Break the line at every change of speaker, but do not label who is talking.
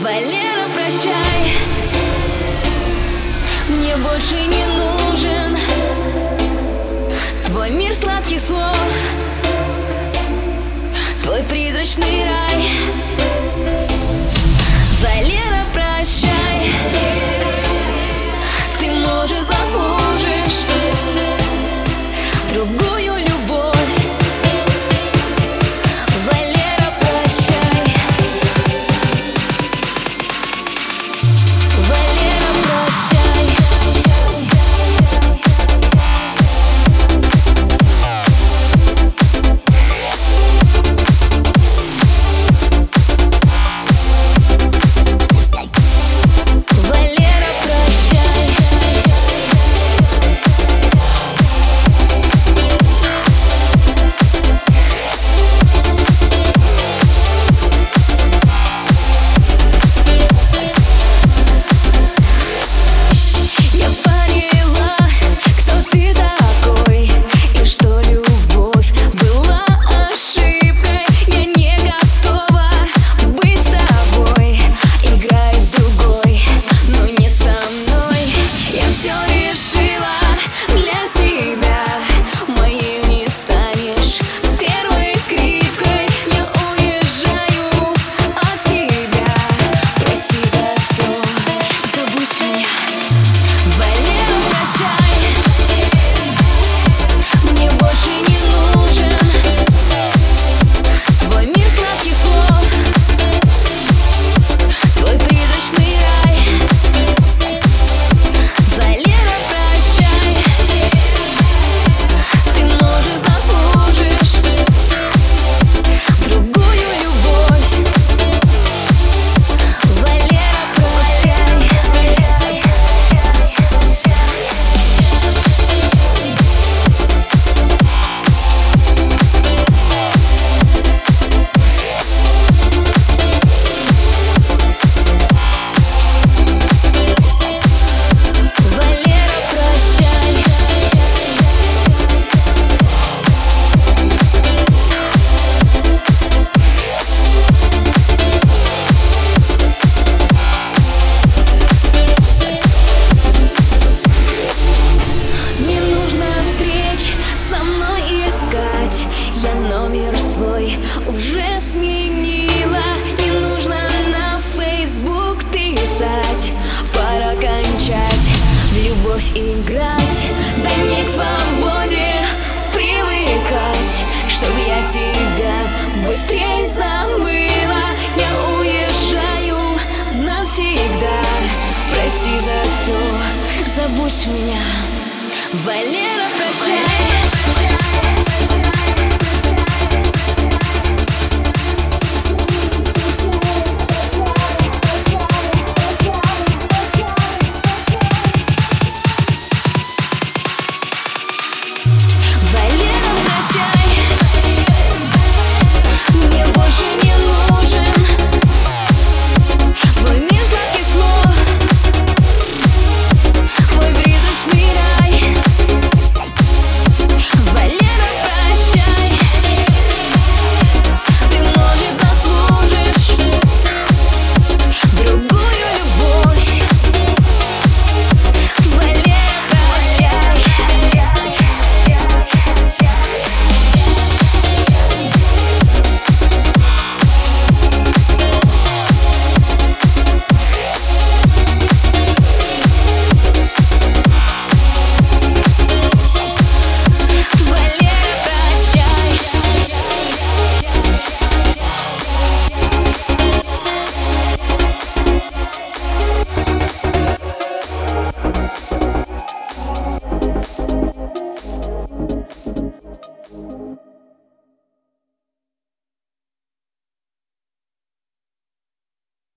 Валера, прощай. Мне больше не нужен Твой мир сладких слов Твой призрачный рай. бросать, пора кончать В любовь играть, да не к свободе привыкать Чтоб я тебя быстрее забыла. Я уезжаю навсегда Прости за все, забудь меня. Валера, прощай.